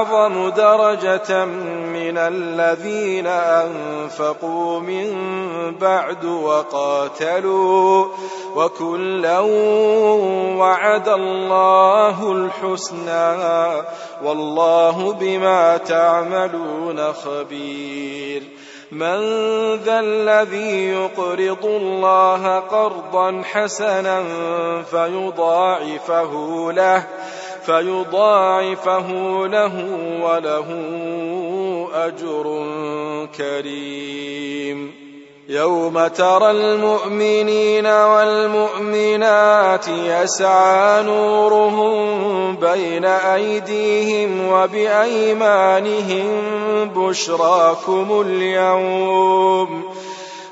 أعظم درجة من الذين أنفقوا من بعد وقاتلوا وكلا وعد الله الحسنى والله بما تعملون خبير. من ذا الذي يقرض الله قرضا حسنا فيضاعفه له فيضاعفه له وله أجر كريم. يوم ترى المؤمنين والمؤمنات يسعى نورهم بين أيديهم وبأيمانهم بشراكم اليوم.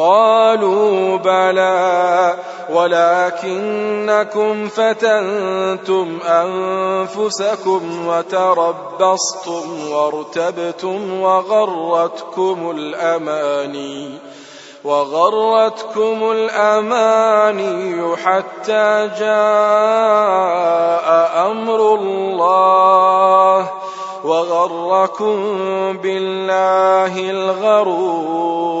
قالوا بلى ولكنكم فتنتم أنفسكم وتربصتم وارتبتم وغرتكم الأماني وغرتكم الأماني حتى جاء أمر الله وغركم بالله الغرور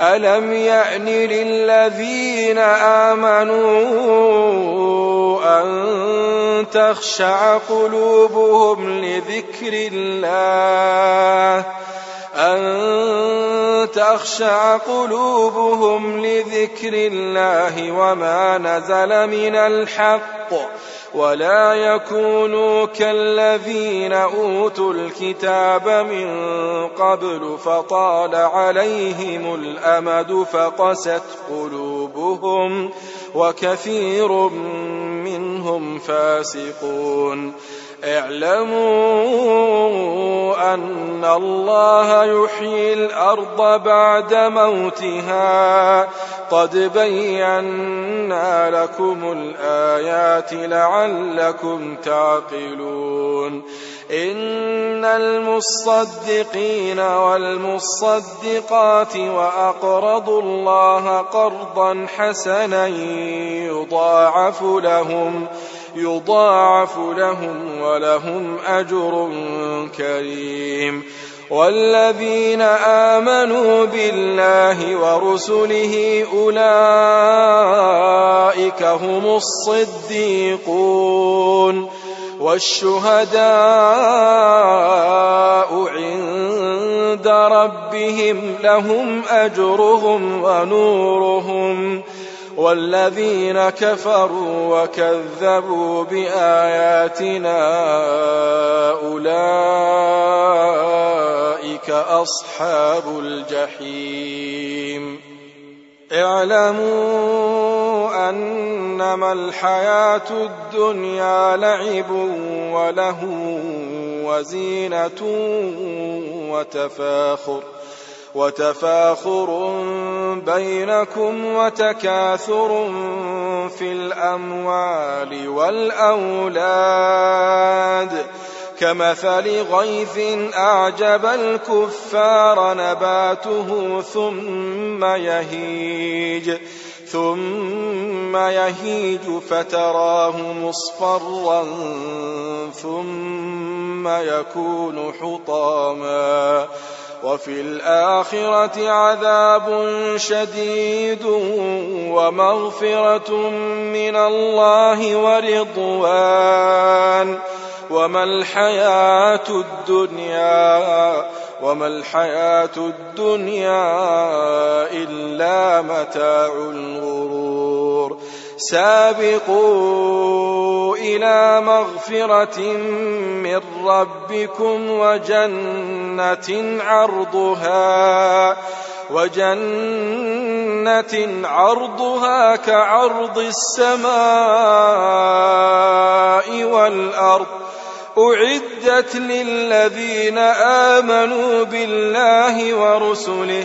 الم يان للذين امنوا ان تخشع قلوبهم لذكر الله أن تخشع قلوبهم لذكر الله وما نزل من الحق ولا يكونوا كالذين أوتوا الكتاب من قبل فطال عليهم الأمد فقست قلوبهم وكثير منهم فاسقون. اعلموا أن الله يحيي الأرض بعد موتها. قد بينا لكم الآيات لعلكم تعقلون. إن المصدقين والمصدقات وأقرضوا الله قرضا حسنا يضاعف لهم. يضاعف لهم ولهم أجر كريم. والذين آمنوا بالله ورسله أولئك هم الصديقون. والشهداء عند ربهم لهم أجرهم ونورهم. والذين كفروا وكذبوا بآياتنا أولئك أصحاب الجحيم. اعلموا أنما الحياة الدنيا لعب وله وزينة وتفاخر. وتفاخر بينكم وتكاثر في الأموال والأولاد. كمثل غيث أعجب الكفار نباته ثم يهيج ثم يهيج فتراه مصفرا ثم يكون حطاما. وفي الآخرة عذاب شديد ومغفرة من الله ورضوان. وما الحياة الدنيا وما الحياة الدنيا إلا متاع الغرور. سابقوا إلى مغفرة من ربكم وجنة عرضها وجنة عرضها كعرض السماء والأرض. أعدت للذين آمنوا بالله ورسله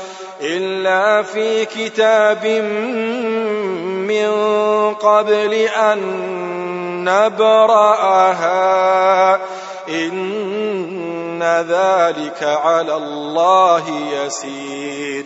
إلا في كتاب من قبل أن نبرأها. إن ذلك على الله يسير.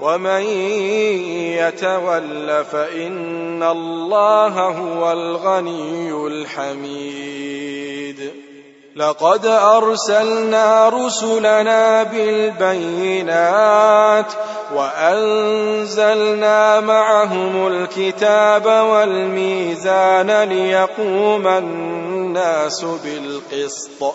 ومن يتول فإن الله هو الغني الحميد. لقد أرسلنا رسلنا بالبينات وأنزلنا معهم الكتاب والميزان ليقوم الناس بالقسط.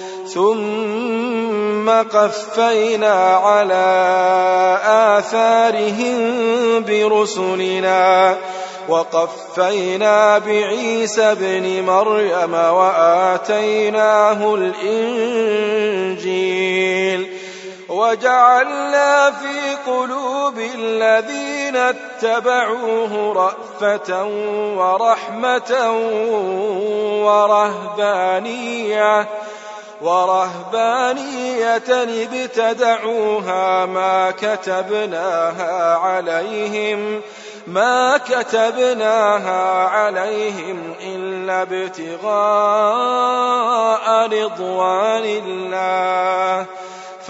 ثم قفينا على آثارهم برسلنا وقفينا بعيسى ابن مريم وآتيناه الإنجيل وجعلنا في قلوب الذين اتبعوه رأفة ورحمة ورهبانية ورهبانية ابتدعوها ما كتبناها عليهم ما كتبناها عليهم إلا ابتغاء رضوان الله.